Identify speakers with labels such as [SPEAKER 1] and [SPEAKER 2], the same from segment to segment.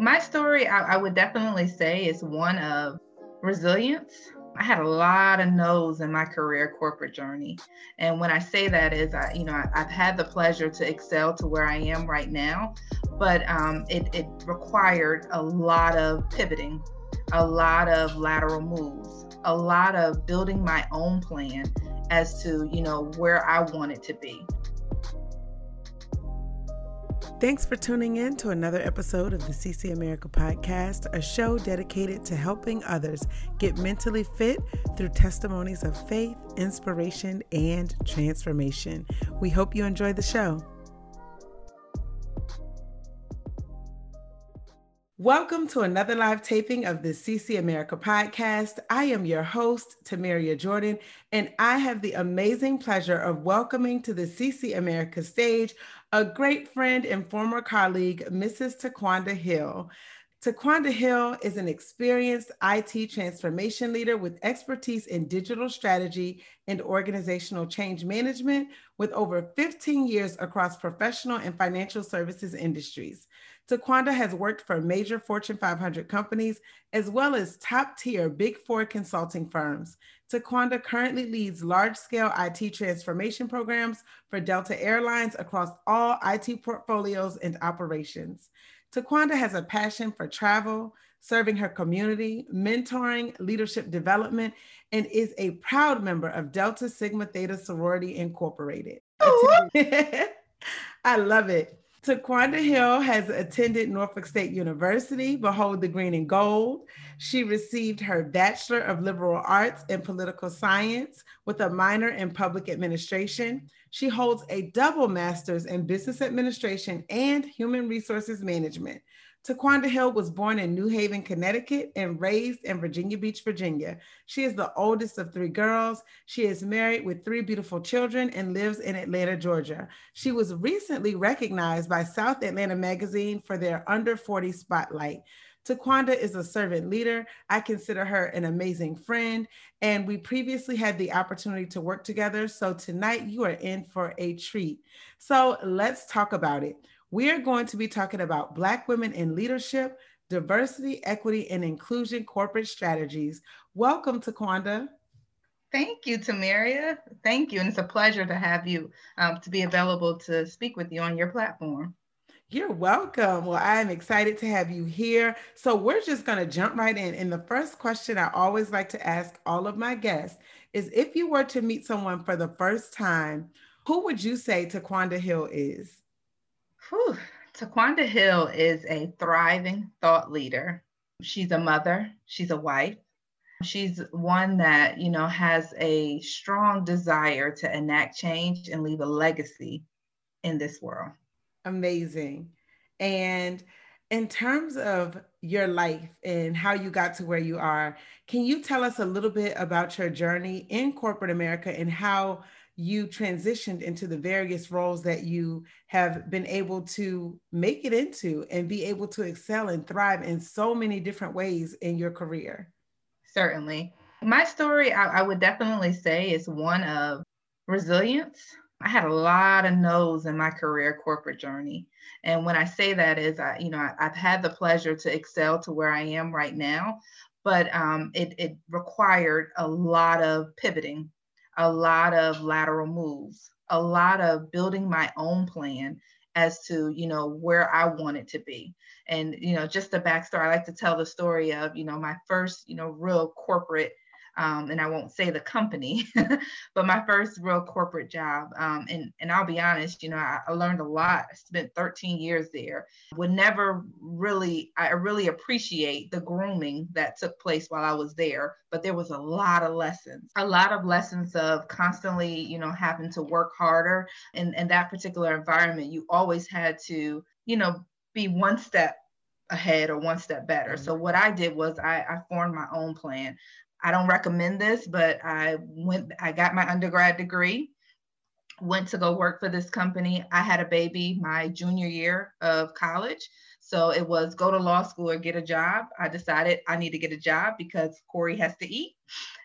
[SPEAKER 1] My story, I, I would definitely say, is one of resilience. I had a lot of no's in my career corporate journey. And when I say that is I, you know, I, have had the pleasure to excel to where I am right now, but um, it, it required a lot of pivoting, a lot of lateral moves, a lot of building my own plan as to, you know, where I want it to be.
[SPEAKER 2] Thanks for tuning in to another episode of the CC America podcast, a show dedicated to helping others get mentally fit through testimonies of faith, inspiration, and transformation. We hope you enjoy the show. Welcome to another live taping of the CC America podcast. I am your host, Tamaria Jordan, and I have the amazing pleasure of welcoming to the CC America stage a great friend and former colleague, Mrs. Taquanda Hill. Taquanda Hill is an experienced IT transformation leader with expertise in digital strategy and organizational change management with over 15 years across professional and financial services industries. Taquanda has worked for major Fortune 500 companies as well as top tier Big Four consulting firms. Taquanda currently leads large scale IT transformation programs for Delta Airlines across all IT portfolios and operations. Taquanda has a passion for travel, serving her community, mentoring, leadership development, and is a proud member of Delta Sigma Theta Sorority Incorporated. I love it. Taquanda Hill has attended Norfolk State University, Behold the Green and Gold. She received her Bachelor of Liberal Arts in Political Science with a minor in Public Administration. She holds a double master's in Business Administration and Human Resources Management. Taquanda Hill was born in New Haven, Connecticut, and raised in Virginia Beach, Virginia. She is the oldest of three girls. She is married with three beautiful children and lives in Atlanta, Georgia. She was recently recognized by South Atlanta Magazine for their Under 40 Spotlight. Taquanda is a servant leader. I consider her an amazing friend, and we previously had the opportunity to work together. So tonight you are in for a treat. So let's talk about it. We are going to be talking about Black women in leadership, diversity, equity, and inclusion corporate strategies. Welcome, Taquanda.
[SPEAKER 1] Thank you, Tamaria. Thank you. And it's a pleasure to have you um, to be available to speak with you on your platform.
[SPEAKER 2] You're welcome. Well, I'm excited to have you here. So, we're just going to jump right in. And the first question I always like to ask all of my guests is if you were to meet someone for the first time, who would you say Taquanda Hill is?
[SPEAKER 1] Whew. Taquanda Hill is a thriving thought leader. She's a mother, she's a wife. She's one that, you know, has a strong desire to enact change and leave a legacy in this world.
[SPEAKER 2] Amazing. And in terms of your life and how you got to where you are, can you tell us a little bit about your journey in corporate America and how you transitioned into the various roles that you have been able to make it into and be able to excel and thrive in so many different ways in your career?
[SPEAKER 1] Certainly. My story, I, I would definitely say, is one of resilience. I had a lot of no's in my career corporate journey. And when I say that is, I, you know, I, have had the pleasure to excel to where I am right now, but um, it, it required a lot of pivoting a lot of lateral moves, a lot of building my own plan as to you know where I wanted to be. And you know, just the backstory, I like to tell the story of you know my first you know real corporate um, and I won't say the company, but my first real corporate job. Um, and, and I'll be honest, you know, I, I, learned a lot. I spent 13 years there. Would never really, I really appreciate the grooming that took place while I was there, but there was a lot of lessons, a lot of lessons of constantly, you know, having to work harder. And in that particular environment, you always had to, you know, be one step ahead or one step better. So what I did was I, I, formed my own plan. I don't recommend this, but I went, I got my undergrad degree, went to go work for this company. I had a baby my junior year of college. So it was go to law school or get a job. I decided I need to get a job because Corey has to eat.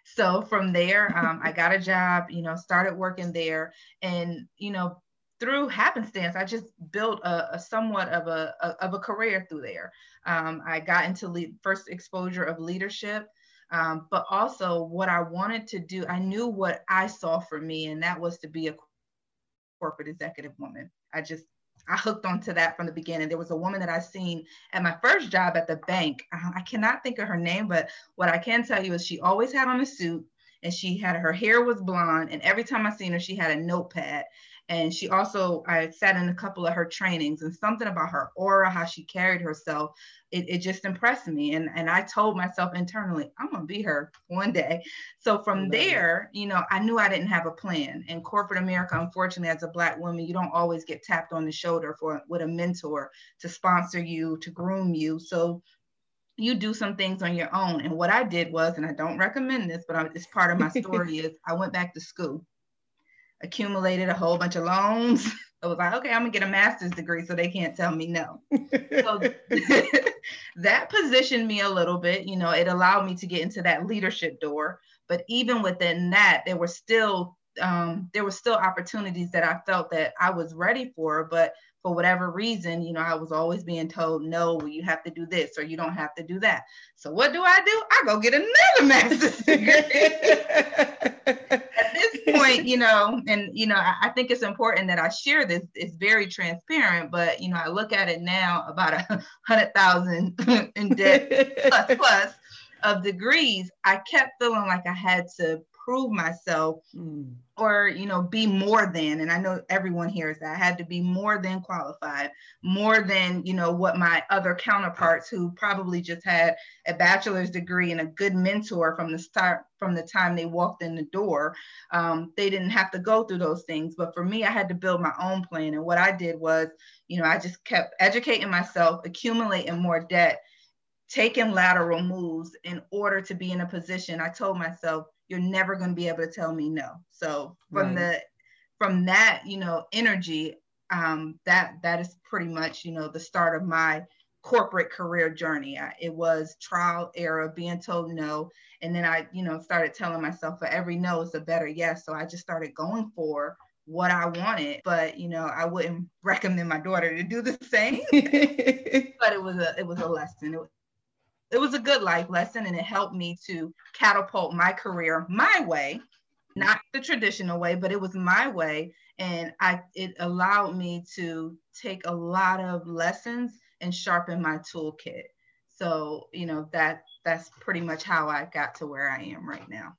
[SPEAKER 1] So from there, um, I got a job, you know, started working there. And, you know, through happenstance, I just built a, a somewhat of a, a, of a career through there. Um, I got into lead, first exposure of leadership, um, but also what I wanted to do. I knew what I saw for me, and that was to be a corporate executive woman. I just I hooked onto that from the beginning. There was a woman that I seen at my first job at the bank. I cannot think of her name, but what I can tell you is she always had on a suit and she had her hair was blonde. And every time I seen her, she had a notepad and she also, I sat in a couple of her trainings and something about her aura, how she carried herself, it, it just impressed me. And, and I told myself internally, I'm going to be her one day. So from there, you know, I knew I didn't have a plan. In corporate America, unfortunately, as a Black woman, you don't always get tapped on the shoulder for with a mentor to sponsor you, to groom you. So you do some things on your own. And what I did was, and I don't recommend this, but it's part of my story, is I went back to school accumulated a whole bunch of loans. I was like, okay, I'm gonna get a master's degree so they can't tell me no. so that positioned me a little bit, you know, it allowed me to get into that leadership door. But even within that, there were still um, there were still opportunities that I felt that I was ready for, but for whatever reason, you know, I was always being told, no, you have to do this or you don't have to do that. So what do I do? I go get another master's degree. At this point, you know, and you know, I, I, think it's important that I share this. It's very transparent, but you know, I look at it now about a hundred thousand in debt plus plus of degrees. I kept feeling like I had to prove myself mm. Or you know be more than and i know everyone hears that i had to be more than qualified more than you know what my other counterparts who probably just had a bachelor's degree and a good mentor from the start from the time they walked in the door um, they didn't have to go through those things. But for me i had to build my own plan. And what i did was you know i just kept educating myself accumulating more debt taking lateral moves in order to be in a position i told myself you're never going to be able to tell me no. So from right. the from that you know energy um that that is pretty much you know the start of my corporate career journey. I, it was trial error being told no and then i you know started telling myself for every no is a better yes. So i just started going for what i wanted but you know i wouldn't recommend my daughter to do the same. But it was a it was a lesson. It, it was a good life lesson and it helped me to catapult my career my way not the traditional way but it was my way and i it allowed me to take a lot of lessons and sharpen my toolkit so you know that that's pretty much how i got to where i am right now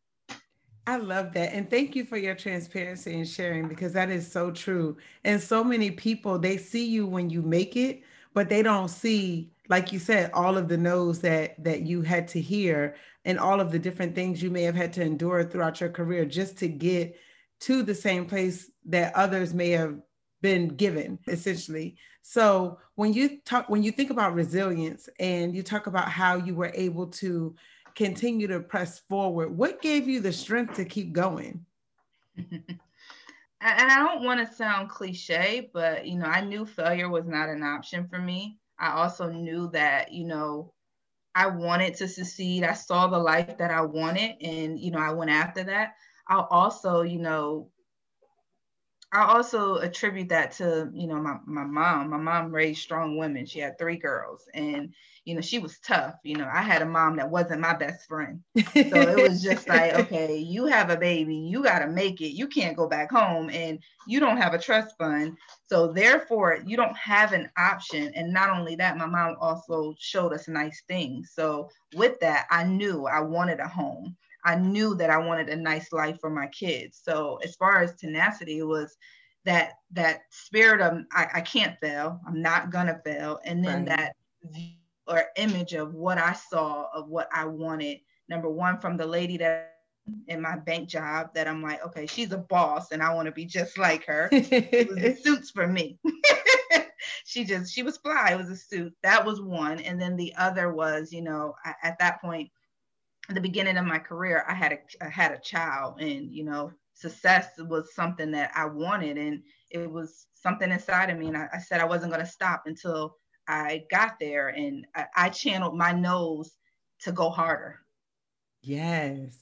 [SPEAKER 2] I love that. And thank you for your transparency and sharing because that is so true. And so many people, they see you when you make it, but they don't see like you said, all of the no's that that you had to hear and all of the different things you may have had to endure throughout your career just to get to the same place that others may have been given essentially. So when you talk when you think about resilience and you talk about how you were able to continue to press forward what gave you the strength to keep going?
[SPEAKER 1] And i don't want to sound cliche but you know i knew failure was not an option for me I also knew that, you know, I wanted to succeed. I saw the life that I wanted and, you know, I went after that. I'll also, you know, I also attribute that to, you know, my, my mom. My mom raised strong women. She had three girls and, you know, she was tough. You know, I had a mom that wasn't my best friend. So it was just like, okay, you have a baby, you got to make it. You can't go back home and you don't have a trust fund. So therefore, you don't have an option. And not only that, my mom also showed us nice things. So with that, I knew I wanted a home. I knew that I wanted a nice life for my kids. So as far as tenacity, it was that that spirit of I, I can't fail. I'm not gonna fail. And then right. that or image of what I saw of what I wanted. Number one, from the lady that in my bank job that I'm like, okay, she's a boss and I want to be just like her. it was suits for me. she just she was fly. It was a suit. That was one. And then the other was, you know, I, at that point, the beginning of my career, I had a I had a child and you know, success was something that I wanted and it was something inside of me. And I, I said I wasn't gonna stop until I got there and I, I channeled my no's to go harder.
[SPEAKER 2] Yes.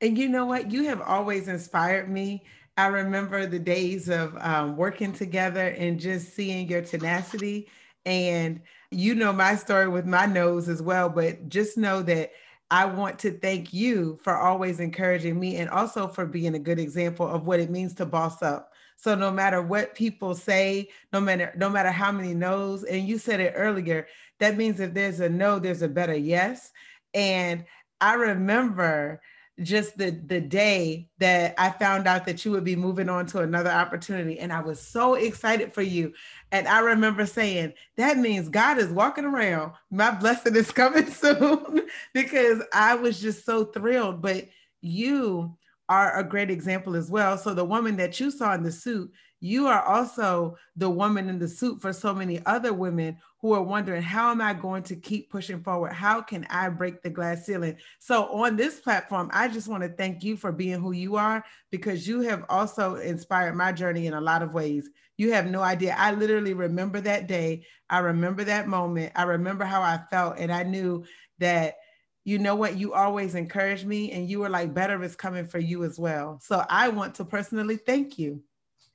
[SPEAKER 2] And you know what? You have always inspired me. I remember the days of um, working together and just seeing your tenacity. And you know my story with my no's as well, but just know that I want to thank you for always encouraging me and also for being a good example of what it means to boss up. So no matter what people say, no matter no matter how many no's, and you said it earlier, that means if there's a no, there's a better yes. And I remember just the the day that I found out that you would be moving on to another opportunity and I was so excited for you. And I remember saying that means God is walking around. My blessing is coming soon because I was just so thrilled. But you are a great example as well. So the woman that you saw in the suit you are also the woman in the suit for so many other women who are wondering, how am I going to keep pushing forward? How can I break the glass ceiling? So, on this platform, I just want to thank you for being who you are because you have also inspired my journey in a lot of ways. You have no idea. I literally remember that day. I remember that moment. I remember how I felt. And I knew that you know what you always encouraged me and you were like better is coming for you as well so i want to personally thank you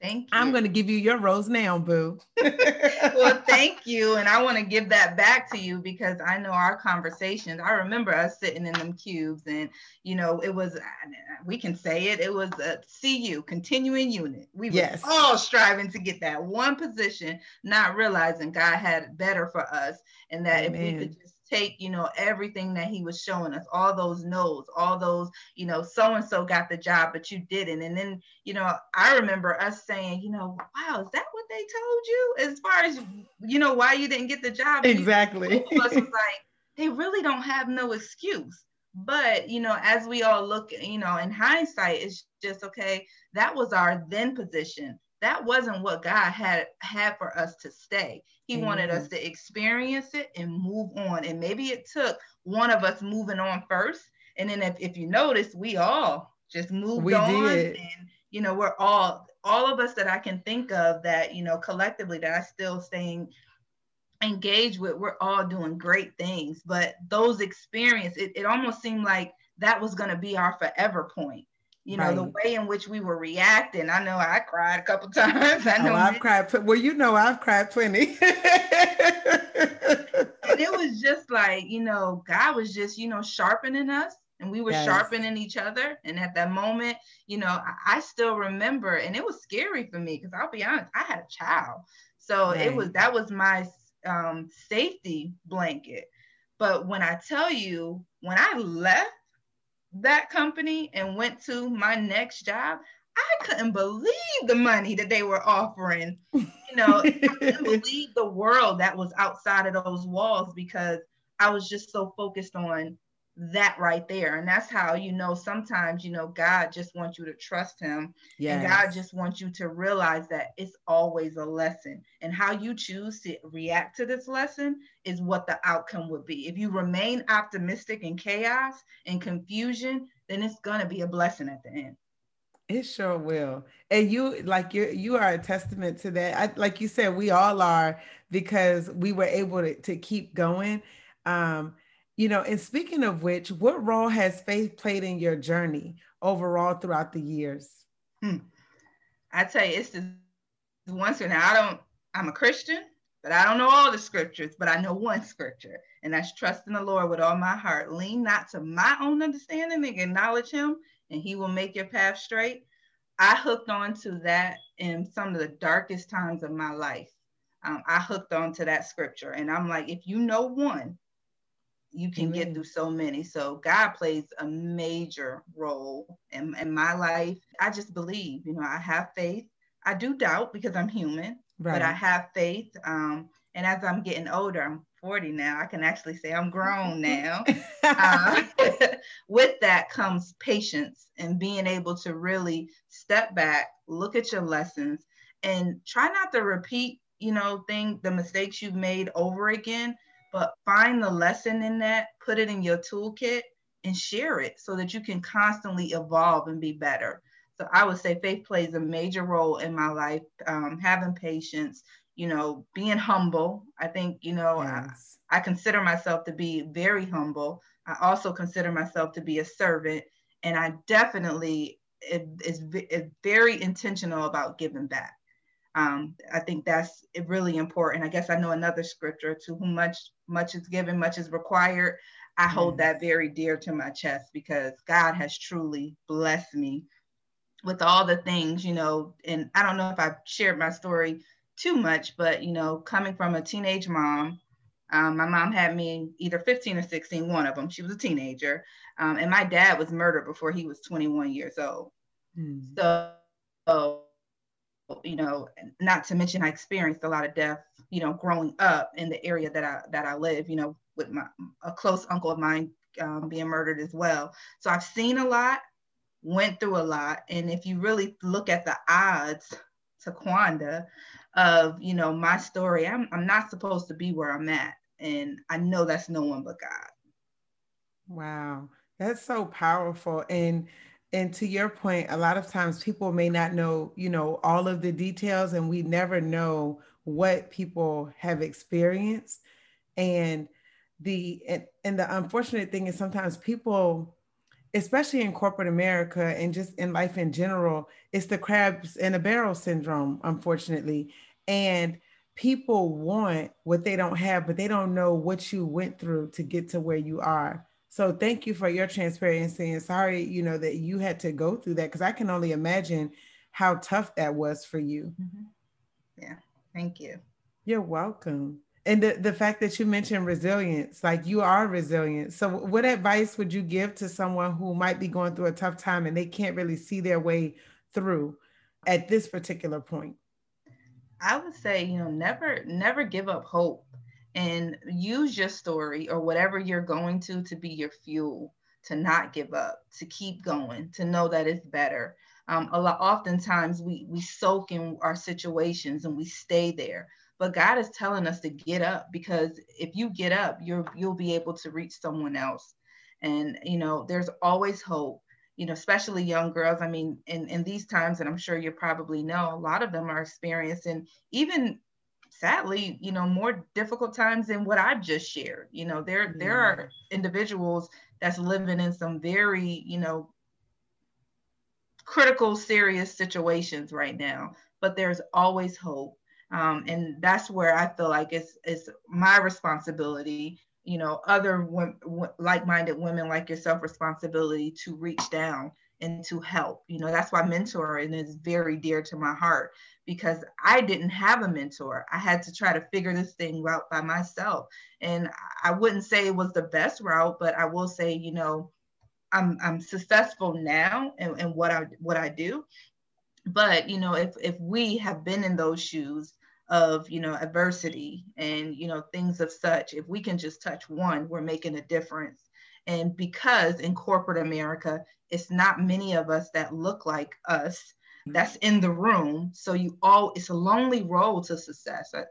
[SPEAKER 1] Thank you.
[SPEAKER 2] I'm going to give you your rose now, boo.
[SPEAKER 1] well, thank you. And I want to give that back to you because I know our conversations. I remember us sitting in them cubes and, you know, it was, we can say it, it was a CU, continuing unit. We were all striving to get that one position, not realizing God had better for us and that Amen. if we could just take, you know, everything that he was showing us, all those no's, all those, you know, so and so got the job, but you didn't. And then, you know, I remember us saying, you know, wow, is that what they told you as far as, you know, why you didn't get the job?
[SPEAKER 2] Exactly.
[SPEAKER 1] us was like, they really don't have no excuse. But, you know, as we all look, you know, in hindsight, it's just okay, that was our then position that wasn't what God had had for us to stay. He mm-hmm. wanted us to experience it and move on. And maybe it took one of us moving on first. And then if, if you notice, we all just moved we on. Did. And you know, we're all all of us that I can think of that, you know, collectively that I still staying engaged with, we're all doing great things. But those experience, it, it almost seemed like that was gonna be our forever point you know right. the way in which we were reacting i know i cried a couple times i know oh,
[SPEAKER 2] i've cried well you know i've cried plenty and
[SPEAKER 1] it was just like you know god was just you know sharpening us and we were yes. sharpening each other and at that moment you know I, I still remember and it was scary for me because i'll be honest i had a child so right. it was that was my um, safety blanket but when i tell you when i left that company and went to my next job, I couldn't believe the money that they were offering. You know, I couldn't believe the world that was outside of those walls because I was just so focused on that right there. And that's how, you know, sometimes, you know, God just wants you to trust him. Yes. And God just wants you to realize that it's always a lesson. And how you choose to react to this lesson is what the outcome would be. If you remain optimistic in chaos and confusion, then it's going to be a blessing at the end.
[SPEAKER 2] It sure will. And you like you you are a testament to that. I, like you said, we all are because we were able to, to keep going. Um, you know, and speaking of which, what role has faith played in your journey overall throughout the years?
[SPEAKER 1] Hmm. I tell you, it's the one. Now, I don't, I'm a Christian, but I don't know all the scriptures, but I know one scripture, and that's trust in the Lord with all my heart. Lean not to my own understanding and acknowledge him, and he will make your path straight. I hooked on to that in some of the darkest times of my life. Um, I hooked on to that scripture, and I'm like, if you know one, you can Amen. get through so many. So God plays a major role in, in my life. I just believe, you know, I have faith. I do doubt because I'm human, right. but I have faith. Um, and as I'm getting older, I'm 40 now, I can actually say I'm grown now. uh, with that comes patience and being able to really step back, look at your lessons, and try not to repeat, you know, thing the mistakes you've made over again but find the lesson in that, put it in your toolkit, and share it so that you can constantly evolve and be better. So I would say faith plays a major role in my life, um, having patience, you know, being humble. I think, you know, yes. I, I consider myself to be very humble. I also consider myself to be a servant. And I definitely is, is very intentional about giving back. Um, I think that's really important. I guess I know another scripture to whom much much is given, much is required. I hold that very dear to my chest because God has truly blessed me with all the things, you know, and I don't know if I've shared my story too much, but you know, coming from a teenage mom, um, my mom had me either 15 or 16, one of them. She was a teenager. Um, and my dad was murdered before he was 21 years old. Hmm. So, so, you know, not to mention I experienced a lot of death, you know, growing up in the area that I that I live, you know, with my a close uncle of mine um, being murdered as well. So I've seen a lot, went through a lot, and if you really look at the odds Taquanda of you know my story, I'm I'm not supposed to be where I'm at, and I know that's no one but God.
[SPEAKER 2] Wow, that's so powerful, and and to your point, a lot of times people may not know you know all of the details, and we never know what people have experienced, and the and, and the unfortunate thing is sometimes people especially in corporate america and just in life in general it's the crabs in a barrel syndrome unfortunately. And people want what they don't have but they don't know what you went through to get to where you are so thank you for your transparency and sorry you know that you had to go through that because i can only imagine how tough that was for you.
[SPEAKER 1] Mm-hmm. yeah thank you.
[SPEAKER 2] You're welcome. And the, the fact that you mentioned resilience like you are resilient. So what advice would you give to someone who might be going through a tough time and they can't really see their way through at this particular point?
[SPEAKER 1] I would say you know never never give up hope and use your story or whatever you're going to to be your fuel to not give up to keep going to know that it's better um, a lot oftentimes we we soak in our situations and we stay there but God is telling us to get up because if you get up, you're you'll be able to reach someone else. And you know, there's always hope. You know, especially young girls. I mean, in, in these times, and I'm sure you probably know, a lot of them are experiencing even sadly, you know, more difficult times than what I've just shared. You know, there mm. there are individuals that's living in some very, you know, critical, serious situations right now. But there's always hope. Um, and that's where I feel like it's, it's my responsibility, you know, other like-minded women like yourself responsibility to reach down and to help. You know, that's why mentoring is very dear to my heart because I didn't have a mentor. I had to try to figure this thing out by myself. And I wouldn't say it was the best route, but I will say, you know, I'm I'm successful now and, in what I what I do but you know if if we have been in those shoes of you know adversity and you know things of such if we can just touch one we're making a difference and because in corporate america it's not many of us that look like us that's in the room. So you all it's a lonely road to success. I,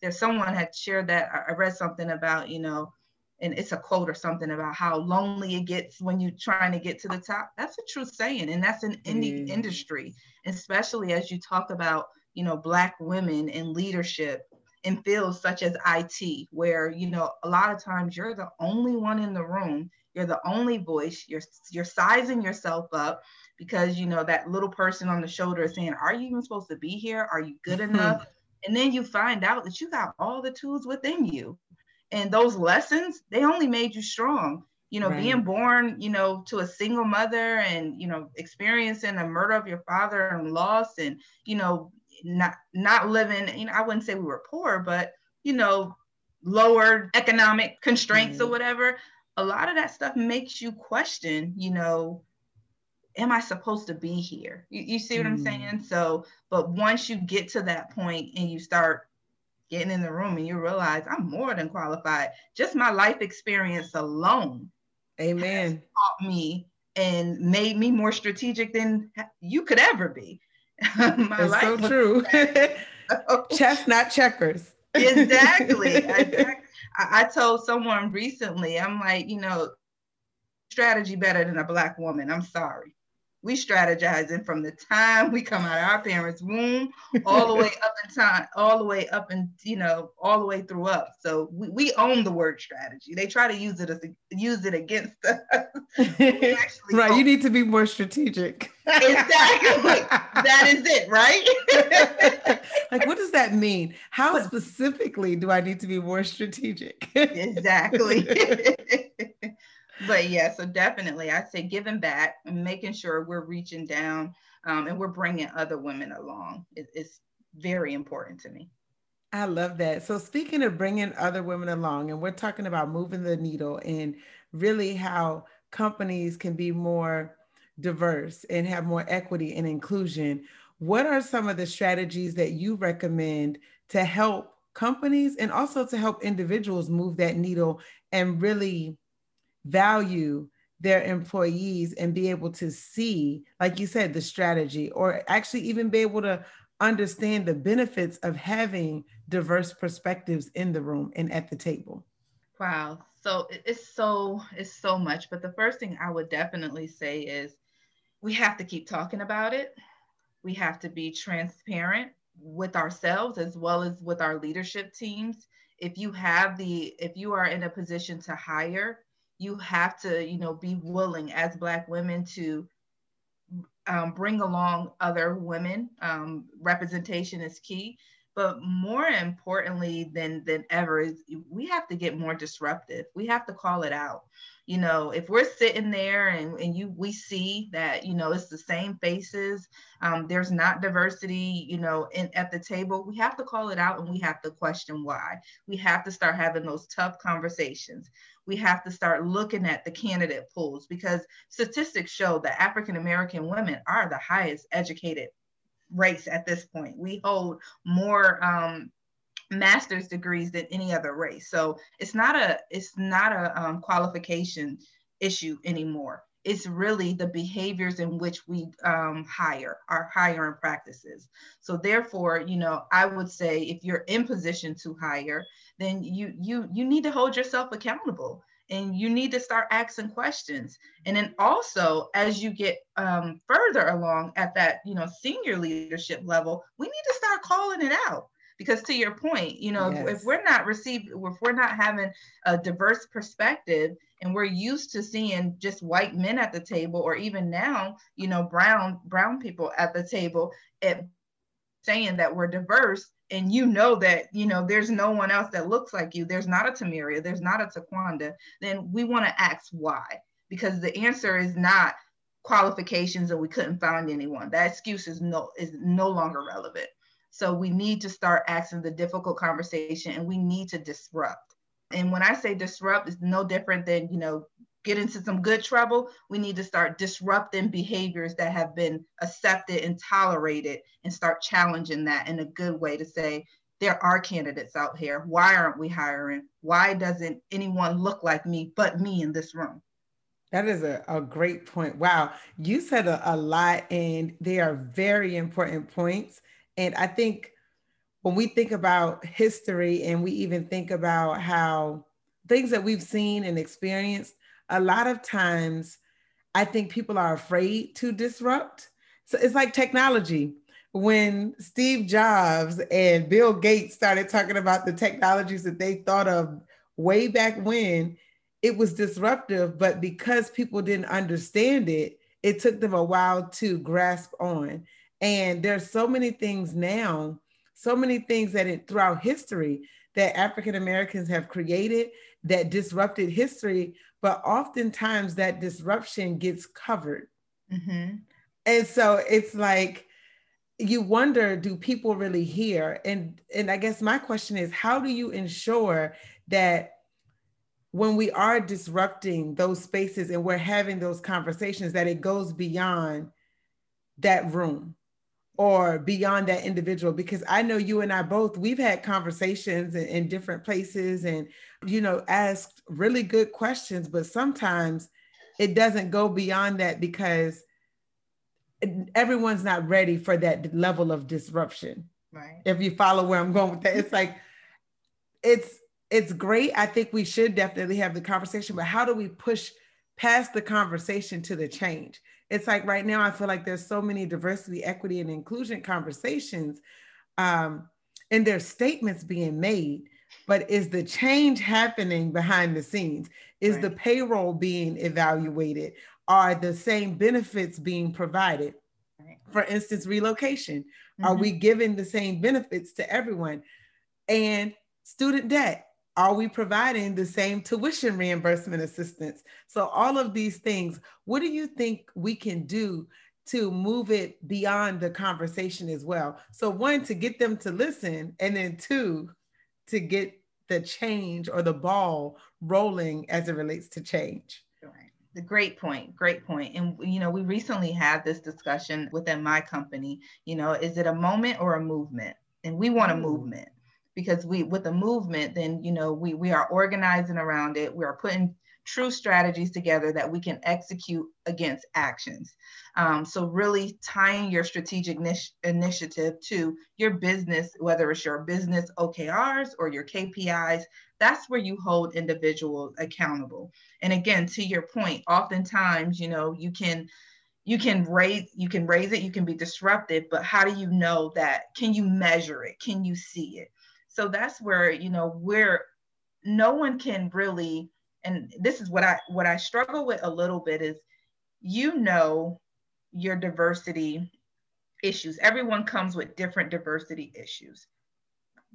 [SPEAKER 1] there's someone had shared that i read something about you know and it's a quote or something about how lonely it gets when you're trying to get to the top. That's a true saying and that's an indie mm. industry especially as you talk about you know black women in leadership in fields such as IT, where you know a lot of times you're the only one in the room, you're the only voice, you're you're sizing yourself up because you know that little person on the shoulder is saying, "Are you even supposed to be here? Are you good mm-hmm. enough?" and then you find out that you got all the tools within you, and those lessons they only made you strong. You know, right. being born, you know, to a single mother and you know experiencing the murder of your father and loss, and you know not not living you know i wouldn't say we were poor but you know lower economic constraints mm-hmm. or whatever. A lot of that stuff makes you question you know am i supposed to be here? You, you see what mm-hmm. i'm saying? So but once you get to that point and you start getting in the room and you realize i'm more than qualified just my life experience alone
[SPEAKER 2] amen.
[SPEAKER 1] taught me and made me more strategic than you could ever be
[SPEAKER 2] my it's life. so true. Chestnut checkers.
[SPEAKER 1] exactly. I, I, told someone recently, I'm like, you know, strategy better than a black woman. I'm sorry. We strategizing from the time we come out of our parents' womb all the way up in time, all the way up and you know, all the way through up. So we, we own the word strategy. They try to use it as a, use it against us.
[SPEAKER 2] right. Own. You need to be more strategic.
[SPEAKER 1] exactly. that is it, right?
[SPEAKER 2] like what does that mean? How specifically do I need to be more strategic?
[SPEAKER 1] exactly but yeah, so definitely, I say giving back and making sure we're reaching down um, and we're bringing other women along is, is very important to me.
[SPEAKER 2] I love that. So, speaking of bringing other women along, and we're talking about moving the needle and really how companies can be more diverse and have more equity and inclusion. What are some of the strategies that you recommend to help companies and also to help individuals move that needle and really value their employees and be able to see, like you said, the strategy, or actually even be able to understand the benefits of having diverse perspectives in the room and at the table.
[SPEAKER 1] Wow. So it's so it's so much, but the first thing I would definitely say is we have to keep talking about it. We have to be transparent with ourselves as well as with our leadership teams. If you have the if you are in a position to hire, you have to, you know, be willing as Black women to um, bring along other women. Um, representation is key. But more importantly than, than ever is we have to get more disruptive. We have to call it out you know if we're sitting there and, and you we see that you know it's the same faces um, there's not diversity you know in, at the table we have to call it out and we have to question why we have to start having those tough conversations we have to start looking at the candidate pools because statistics show that African American women are the highest educated race at this point. We hold more um, master's degrees than any other race. So it's not a it's not a um, qualification issue anymore. It's really the behaviors in which we um, hire our hiring practices. So therefore, you know, I would say if you're in position to hire, then you you you need to hold yourself accountable and you need to start asking questions and then also as you get um, further along at that you know senior leadership level we need to start calling it out because to your point you know yes. if, if, we're not received if we're not having a diverse perspective and we're used to seeing just white men at the table or even now you know brown brown people at the table it, saying that we're diverse and you know that you know there's no one else that looks like you. There's not a Tamaria. There's not a taquanda. Then we want to ask why because the answer is not qualifications and we couldn't find anyone. That excuse is no is no longer relevant. So we need to start asking the difficult conversation and we need to disrupt. And when I say disrupt, it's no different than, you know, get into some good trouble. We need to start disrupting behaviors that have been accepted and tolerated and start challenging that in a good way to say, there are candidates out here. Why aren't we hiring? Why doesn't anyone look like me but me in this room?
[SPEAKER 2] That is a, a great point. Wow. You said a, a lot, and they are very important points. And I think when we think about history and we even think about how things that we've seen and experienced, a lot of times I think people are afraid to disrupt. So it's like technology. When Steve Jobs and Bill Gates started talking about the technologies that they thought of way back when, it was disruptive, but because people didn't understand it, it took them a while to grasp on. And there's so many things now, so many things that it, throughout history that African Americans have created that disrupted history, but oftentimes that disruption gets covered. Mm-hmm. And so it's like, you wonder do people really hear and and i guess my question is how do you ensure that when we are disrupting those spaces and we're having those conversations that it goes beyond that room or beyond that individual because i know you and i both we've had conversations in, in, different places and you know asked really good questions but sometimes it doesn't go beyond that because everyone's not ready for that level of disruption. Right. If you follow where i'm going with that it's like it's it's great. I think we should definitely have the conversation but how do we push past the conversation to the change it's like right now, I feel like there's so many diversity, equity, and inclusion conversations, um, and there's statements being made. But is the change happening behind the scenes? Is right. the payroll being evaluated? Are the same benefits being provided? Right. For instance, relocation. Mm-hmm. Are we giving the same benefits to everyone? And student debt are we providing the same tuition reimbursement assistance? So, all of these things, what do you think we can do to move it beyond the conversation as well? So, one, to get them to listen, and then two, to get the change or the ball rolling as it relates to change.
[SPEAKER 1] The great point, great point. And you know, we recently had this discussion within my company. You know, is it a moment or a movement? And we want a mm. movement because we with the movement then you know we we are organizing around it. We are putting true strategies together that we can execute against actions. Um, so really tying your strategic initiative to your business whether it's your business okrs or your kpis that's where you hold individuals accountable. And again to your point oftentimes you know you can you can raise you can raise it you can be disruptive but how do you know that? Can you measure it? Can you see it so that's where you know where no one can really and this is what i what i struggle with a little bit is you know your diversity issues. Everyone comes with different diversity issues.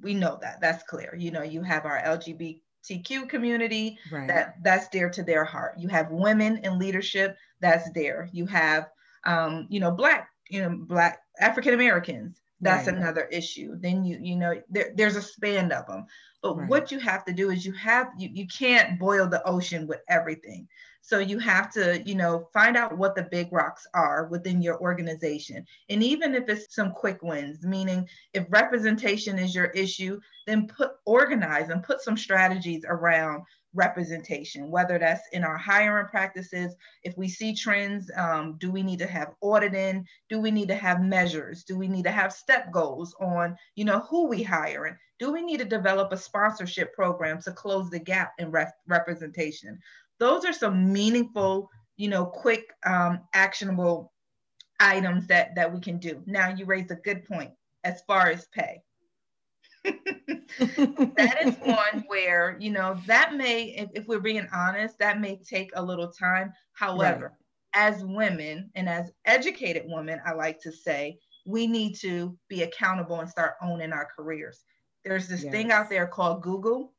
[SPEAKER 1] We know that. That's clear. You know you have our lgbtq community right. that that's dear to their heart. You have women in leadership that's there you have um, you know black you know black african americans that's right. another issue then you you know there, there's a span of them but right. what you have to do is you have you, you can't boil the ocean with everything so you have to you know find out what the big rocks are within your organization and even if it's some quick wins meaning if representation is your issue then put organize and put some strategies around representation, whether that's in our hiring practices. If we see trends, um, do we need to have auditing? Do we need to have measures? Do we need to have step goals on, you know, who we hiring? Do we need to develop a sponsorship program to close the gap in rep- representation? Those are some meaningful, you know, quick, um, actionable items that that we can do. Now, you raise a good point as far as pay. That is one where you know that may if, if, we're being honest that may take a little time. However right. as women and as educated women i like to say we need to be accountable and start owning our careers. There's this yes. thing out there called google.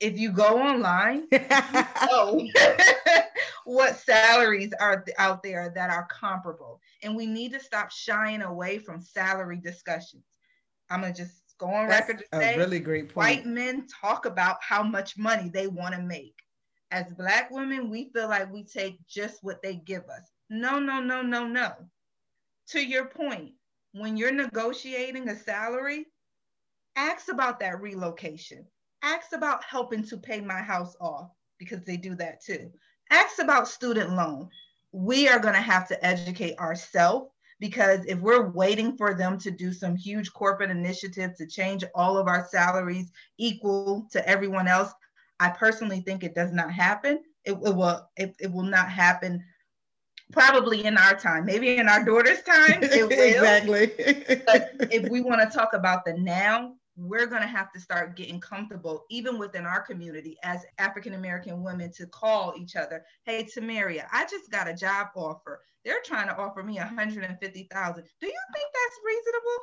[SPEAKER 1] If you go online oh, what salaries are out there that are comparable. And we need to stop shying away from salary discussions. I'm gonna just go on That's record to say
[SPEAKER 2] really great point.
[SPEAKER 1] white men talk about how much money they want to make. As black women, we feel like we take just what they give us. No, no, no, no, no. To your point, when you're negotiating a salary, ask about that relocation. Ask about helping to pay my house off because they do that too. Ask about student loan. We are going to have to educate ourselves because if we're waiting for them to do some huge corporate initiative to change all of our salaries equal to everyone else, I personally think it does not happen. It, it will it, it will not happen probably in our time, maybe in our daughter's time.
[SPEAKER 2] exactly.
[SPEAKER 1] but if we want to talk about the now, we're going to have to start getting comfortable, even within our community as African American women, to call each other, "Hey, Tamaria, I just got a job offer. They're trying to offer me 150,000. Do you think that's reasonable?"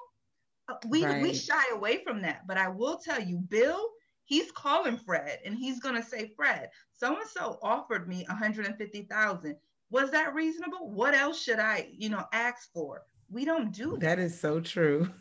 [SPEAKER 1] Uh, we right. we shy away from that, but I will tell you, Bill, he's calling Fred, and he's going to say, "Fred, so and so offered me 150,000. Was that reasonable? What else should I, you know, ask for?" We don't do that.
[SPEAKER 2] That is so true.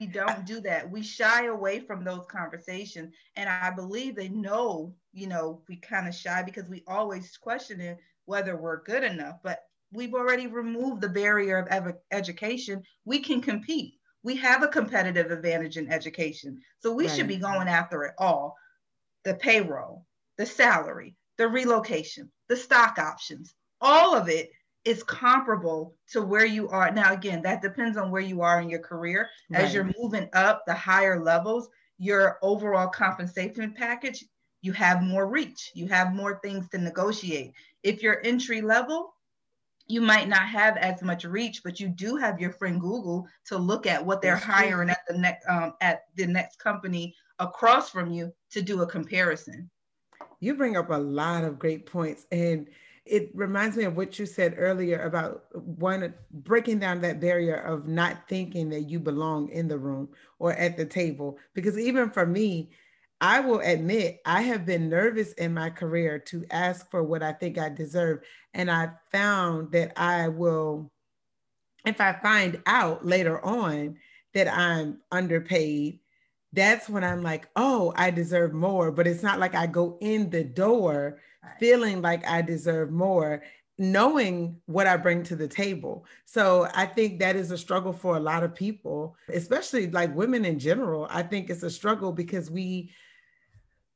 [SPEAKER 1] we don't do that. We shy away from those conversations. And I believe they know, you know, we kind of shy because we always question whether we're good enough. But we've already removed the barrier of ev- education. We can compete. We have a competitive advantage in education. So we right. should be going after it all the payroll, the salary, the relocation, the stock options, all of it is comparable to where you are now again that depends on where you are in your career right. as you're moving up the higher levels your overall compensation package you have more reach you have more things to negotiate if you're entry level you might not have as much reach, but you do have your friend Google to look at what they're hiring at the next um, at the next company across from you to do a comparison.
[SPEAKER 2] You bring up a lot of great points, and it reminds me of what you said earlier about one breaking down that barrier of not thinking that you belong in the room or at the table. Because even for me, I will admit I have been nervous in my career to ask for what I think I deserve. And I found that I will, if I find out later on that I'm underpaid, that's when I'm like, oh, I deserve more. But it's not like I go in the door feeling like I deserve more, knowing what I bring to the table. So I think that is a struggle for a lot of people, especially like women in general. I think it's a struggle because we,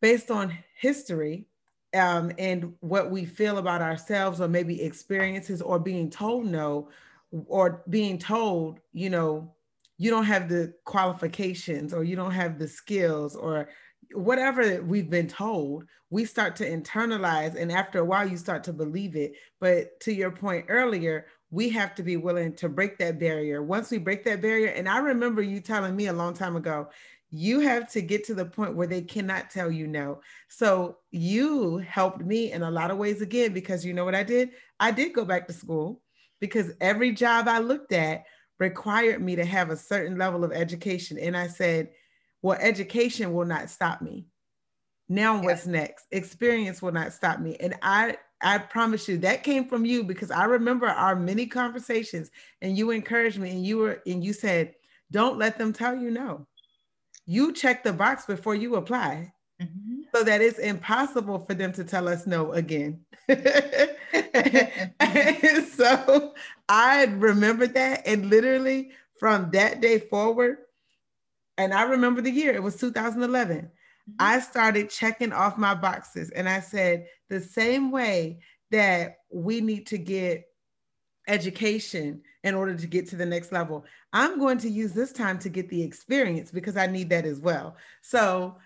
[SPEAKER 2] based on history, um, and what we feel about ourselves, or maybe experiences, or being told no, or being told, you know, you don't have the qualifications, or you don't have the skills, or whatever we've been told, we start to internalize. And after a while, you start to believe it. But to your point earlier, we have to be willing to break that barrier. Once we break that barrier, and I remember you telling me a long time ago, you have to get to the point where they cannot tell you no. So you helped me in a lot of ways again, because you know what I did? I did go back to school because every job I looked at required me to have a certain level of education. And I said, well, education will not stop me. Now what's next? Experience will not stop me. And I I promise you that came from you because I remember our many conversations and you encouraged me and you were and you said, don't let them tell you no. You check the box before you apply. Mm-hmm. So that it's impossible for them to tell us no again. so I remember that. And literally from that day forward, and I remember the year, it was 2011. Mm-hmm. I started checking off my boxes and I said, the same way that we need to get education in order to get to the next level, I'm going to use this time to get the experience because I need that as well. So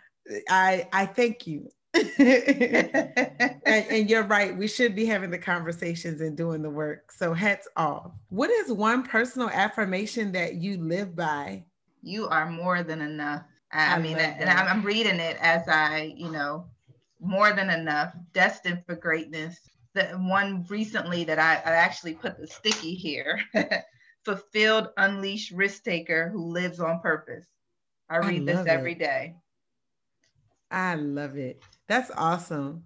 [SPEAKER 2] I I thank you. and, and, you're right. We should be having the conversations and doing the work. So hats off. What is one personal affirmation that you live by?
[SPEAKER 1] you are more than enough. I, I mean, and I'm reading it as I, you know, more than enough, destined for greatness. The one recently that I, I actually put the sticky here fulfilled, unleashed risk taker who lives on purpose. I read I this every it. day.
[SPEAKER 2] I love it. That's awesome.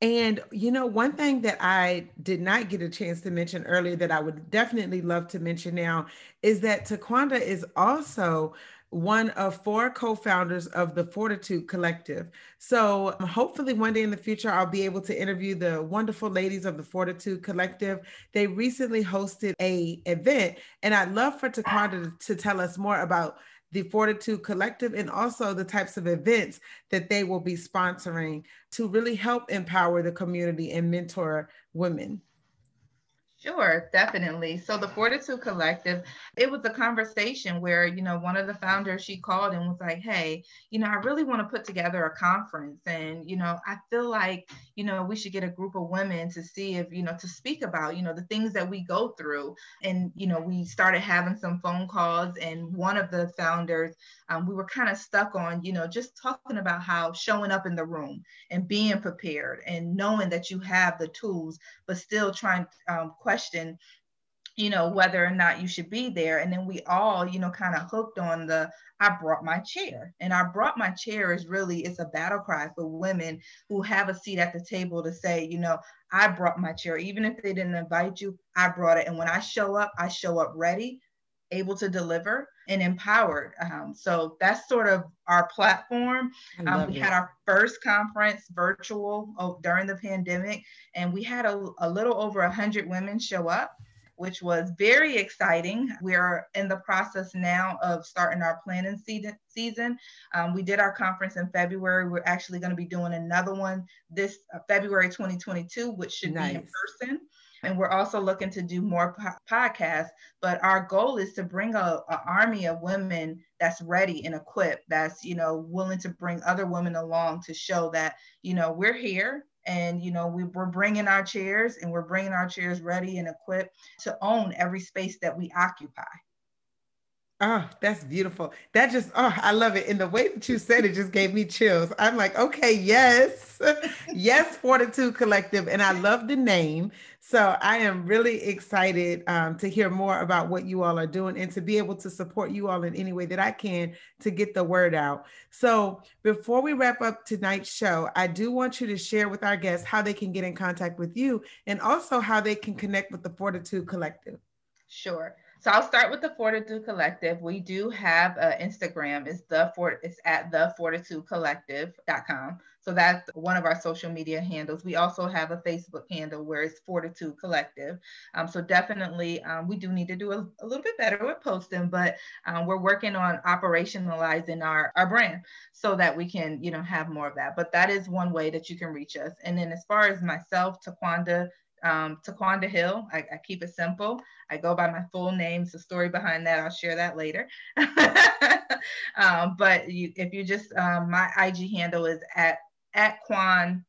[SPEAKER 2] And you know, one thing that I did not get a chance to mention earlier that I would definitely love to mention now is that Taquanda is also one of four co-founders of the Fortitude Collective. So hopefully one day in the future I'll be able to interview the wonderful ladies of the Fortitude Collective. They recently hosted a event and I'd love for Taquanda to tell us more about the Fortitude Collective, and also the types of events that they will be sponsoring to really help empower the community and mentor women.
[SPEAKER 1] Sure, definitely. So the Fortitude Collective, it was a conversation where, you know, one of the founders, she called and was like, hey, you know, I really want to put together a conference. And, you know, I feel like, you know, we should get a group of women to see if, you know, to speak about, you know, the things that we go through. And, you know, we started having some phone calls and one of the founders, um, we were kind of stuck on, you know, just talking about how showing up in the room and being prepared and knowing that you have the tools, but still trying um, question you know whether or not you should be there. And then we all you know kind of hooked on the i brought my chair. And i brought my chair is really it's a battle cry for women who have a seat at the table to say you know i brought my chair. Even if they didn't invite you i brought it. And when i show up i show up ready able to deliver and empowered um, so that's sort of our platform um, we it. had our first conference virtual oh, during the pandemic and we had a, a little over 100 women show up which was very exciting. We're in the process now of starting our planning season. Um, we did our conference in February. We're actually going to be doing another one this uh, February 2022, which should nice. be in person. And we're also looking to do more po- podcasts. But our goal is to bring a, a army of women that's ready and equipped, that's, you know, willing to bring other women along to show that, you know, we're here and you know we, we're bringing our chairs and we're bringing our chairs ready and equipped to own every space that we occupy
[SPEAKER 2] Oh, that's beautiful. That just, oh, I love it. And the way that you said it just gave me chills. I'm like, okay, yes, yes, Fortitude Collective. And I love the name. So I am really excited um, to hear more about what you all are doing and to be able to support you all in any way that I can to get the word out. So before we wrap up tonight's show, I do want you to share with our guests how they can get in contact with you and also how they can connect with the Fortitude Collective.
[SPEAKER 1] Sure. So I'll start with the Fortitude Collective. We do have uh, Instagram. It's the Fort. It's at the Fortitude Collective.com. So that's one of our social media handles. We also have a Facebook handle where it's Fortitude Collective. Um, so definitely, um, we do need to do a, a, little bit better with posting, but um, we're working on operationalizing our our brand so that we can, you know, have more of that. But that is one way that you can reach us. And then as far as myself, Taquanda um, Taquanda Hill. I, I, keep it simple. I go by my full names. The story behind that, I'll share that later. um, but you, if you just, um, my IG handle is at at Quan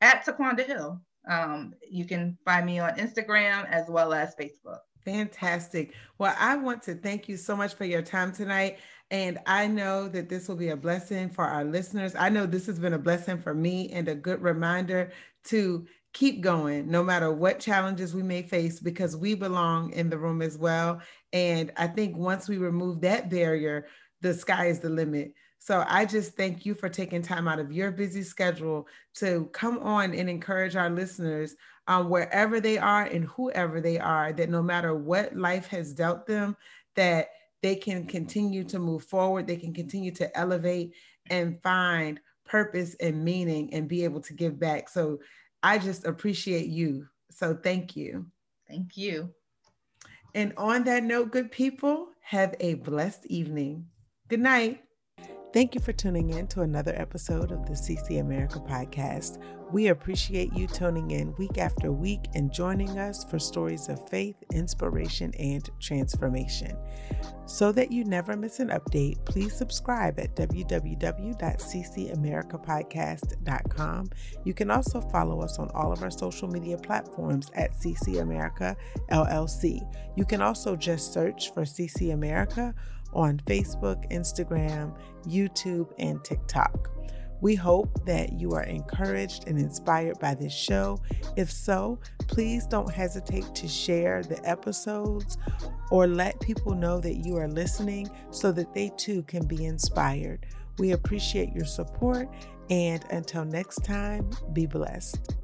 [SPEAKER 1] at Taquanda Hill. Um, you can find me on Instagram as well as Facebook.
[SPEAKER 2] Fantastic. Well, I want to thank you so much for your time tonight. And I know that this will be a blessing for our listeners. I know this has been a blessing for me and a good reminder to keep going no matter what challenges we may face because we belong in the room as well. And I think once we remove that barrier, the sky is the limit. So I just thank you for taking time out of your busy schedule to come on and encourage our listeners um, wherever they are and whoever they are, that no matter what life has dealt them, that they can continue to move forward, they can continue to elevate and find purpose and meaning and be able to give back. So I just appreciate you. So thank you.
[SPEAKER 1] Thank you.
[SPEAKER 2] And on that note, good people, have a blessed evening. Good night. Thank you for tuning in to another episode of the CC America podcast. We appreciate you tuning in week after week and joining us for stories of faith, inspiration, and transformation. So that you never miss an update, please subscribe at www.ccamericapodcast.com. You can also follow us on all of our social media platforms at CC America LLC. You can also just search for CC America on Facebook, Instagram, YouTube, and TikTok. We hope that you are encouraged and inspired by this show. If so, please don't hesitate to share the episodes or let people know that you are listening so that they too can be inspired. We appreciate your support, and until next time, be blessed.